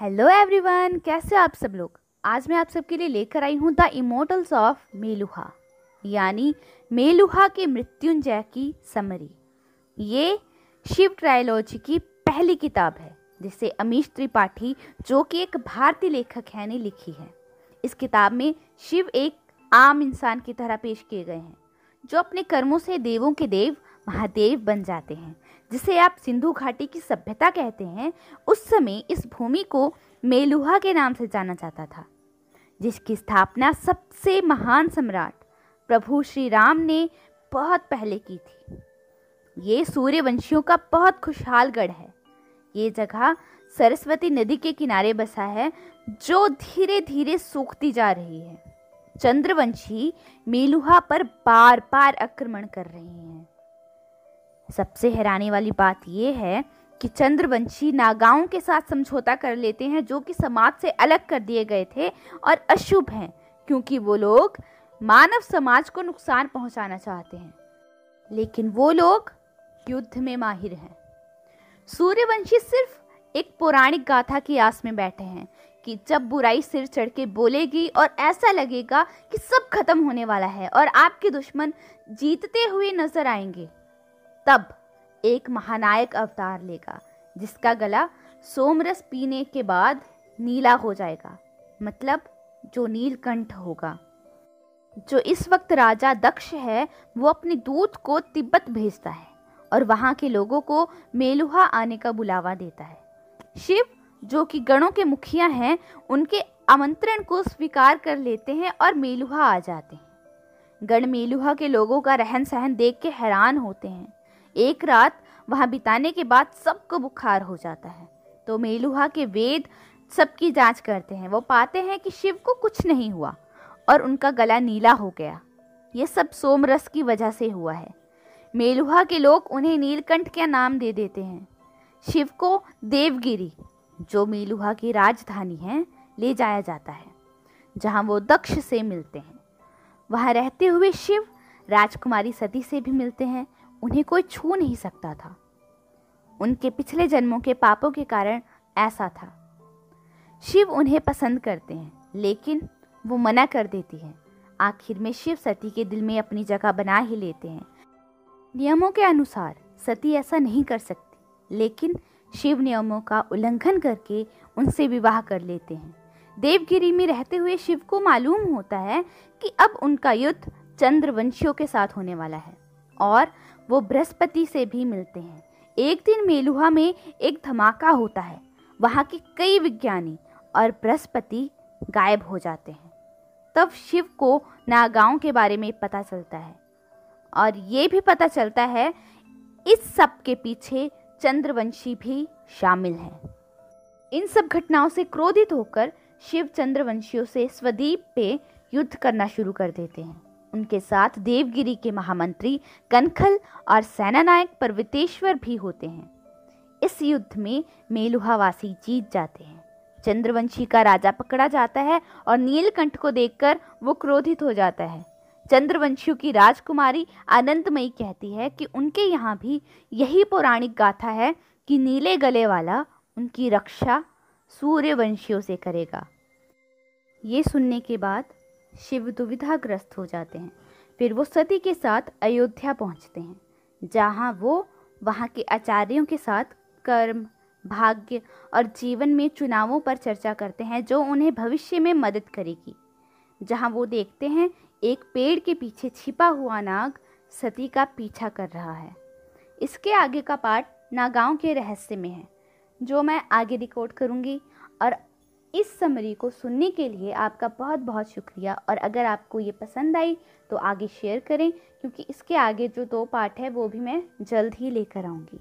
Hello everyone, कैसे आप सब लोग? आज मैं आप सबके लिए लेकर आई हूँ द इमोटल्स ऑफ़ मेलुहा, यानी मेलुहा के मृत्युंजय की समरी। ये शिव ट्रायोलॉजी की पहली किताब है, जिसे अमीश त्रिपाठी, जो कि एक भारतीय लेखक है, ने लिखी है। इस किताब में शिव एक आम इंसान की तरह पेश किए गए हैं, जो अपने कर्मों से देवों के देव महादेव बन जाते हैं, जिसे आप सिंधु घाटी की सभ्यता कहते हैं, उस समय इस भूमि को मेलुहा के नाम से जाना जाता था, जिसकी स्थापना सबसे महान सम्राट प्रभु श्री राम ने बहुत पहले की थी। ये सूर्यवंशियों का बहुत खुशहाल गढ़ है। ये जगह सरस्वती नदी के किनारे बसा है, जो धीरे धीरे सूखती जा रही है। चंद्रवंशी मेलुहा पर बार बार आक्रमण कर रहे हैं। सबसे हैरानी वाली बात यह है कि चंद्रवंशी नागाओं के साथ समझौता कर लेते हैं जो कि समाज से अलग कर दिए गए थे और अशुभ हैं, क्योंकि वो लोग मानव समाज को नुकसान पहुंचाना चाहते हैं। लेकिन वो लोग युद्ध में माहिर हैं। सूर्यवंशी सिर्फ़ एक पौराणिक गाथा की आस में बैठे हैं कि जब बुराई सिर चढ़ के बोलेगी और ऐसा लगेगा कि सब खत्म होने वाला है और आपके दुश्मन जीतते हुए नज़र आएँगे। तब एक महानायक अवतार लेगा, जिसका गला सोमरस पीने के बाद नीला हो जाएगा मतलब जो नीलकंठ होगा। जो इस वक्त राजा दक्ष है, वो अपने दूत को तिब्बत भेजता है और वहाँ के लोगों को मेलुहा आने का बुलावा देता है। शिव, जो कि गणों के मुखिया हैं, उनके आमंत्रण को स्वीकार कर लेते हैं और मेलुहा आ जाते हैं। गण मेलुहा के लोगों का रहन सहन देख के हैरान होते हैं। एक रात वहाँ बिताने के बाद सबको बुखार हो जाता है। तो मेलुहा के वेद सबकी जाँच करते हैं। वो पाते हैं कि शिव को कुछ नहीं हुआ और उनका गला नीला हो गया। ये सब सोमरस की वजह से हुआ है। मेलुहा के लोग उन्हें नीलकंठ का नाम दे देते हैं। शिव को देवगिरी, जो मेलुहा की राजधानी है, ले जाया जाता है, जहाँ वो दक्ष से मिलते हैं। वहाँ रहते हुए शिव राजकुमारी सती से भी मिलते हैं। उन्हें कोई छू नहीं सकता था। उनके पिछले जन्मों के पापों के कारण ऐसा था। शिव उन्हें पसंद करते हैं, लेकिन वो मना कर देती है। आखिर में शिव सती के दिल में अपनी जगह बना ही लेते हैं। नियमों के अनुसार सती ऐसा नहीं कर सकती, लेकिन शिव नियमों का उल्लंघन करके उनसे विवाह कर लेते हैं। देवगिरी में रहते हुए शिव को मालूम होता है कि अब उनका युद्ध चंद्रवंशियों के साथ होने वाला है, और वो बृहस्पति से भी मिलते हैं। एक दिन मेलुहा में एक धमाका होता है। वहाँ के कई विज्ञानी और बृहस्पति गायब हो जाते हैं। तब शिव को नागाओं के बारे में पता चलता है और ये भी पता चलता है, इस सब के पीछे चंद्रवंशी भी शामिल हैं। इन सब घटनाओं से क्रोधित होकर शिव चंद्रवंशियों से स्वदीप पे युद्ध करना शुरू कर देते हैं। उनके साथ देवगिरी के महामंत्री कनखल और सेनानायक पर्वतेश्वर भी होते हैं। इस युद्ध में मेलुहावासी जीत जाते हैं। चंद्रवंशी का राजा पकड़ा जाता है और नीलकंठ को देखकर वो क्रोधित हो जाता है। चंद्रवंशियों की राजकुमारी आनंदमयी कहती है कि उनके यहाँ भी यही पौराणिक गाथा है कि नीले गले वाला उनकी रक्षा सूर्यवंशियों से करेगा। ये सुनने के बाद शिव दुविधाग्रस्त हो जाते हैं। फिर वो सती के साथ अयोध्या पहुँचते हैं, जहाँ वो वहाँ के आचार्यों के साथ कर्म, भाग्य और जीवन में चुनावों पर चर्चा करते हैं, जो उन्हें भविष्य में मदद करेगी। जहाँ वो देखते हैं, एक पेड़ के पीछे छिपा हुआ नाग सती का पीछा कर रहा है। इसके आगे का पार्ट नागांव के रहस्य में है, जो मैं आगे रिकॉर्ड करूँगी और इस समरी को सुनने के लिए आपका बहुत बहुत शुक्रिया। और अगर आपको ये पसंद आई तो आगे शेयर करें, क्योंकि इसके आगे जो दो पार्ट है, वो भी मैं जल्द ही लेकर आऊँगी।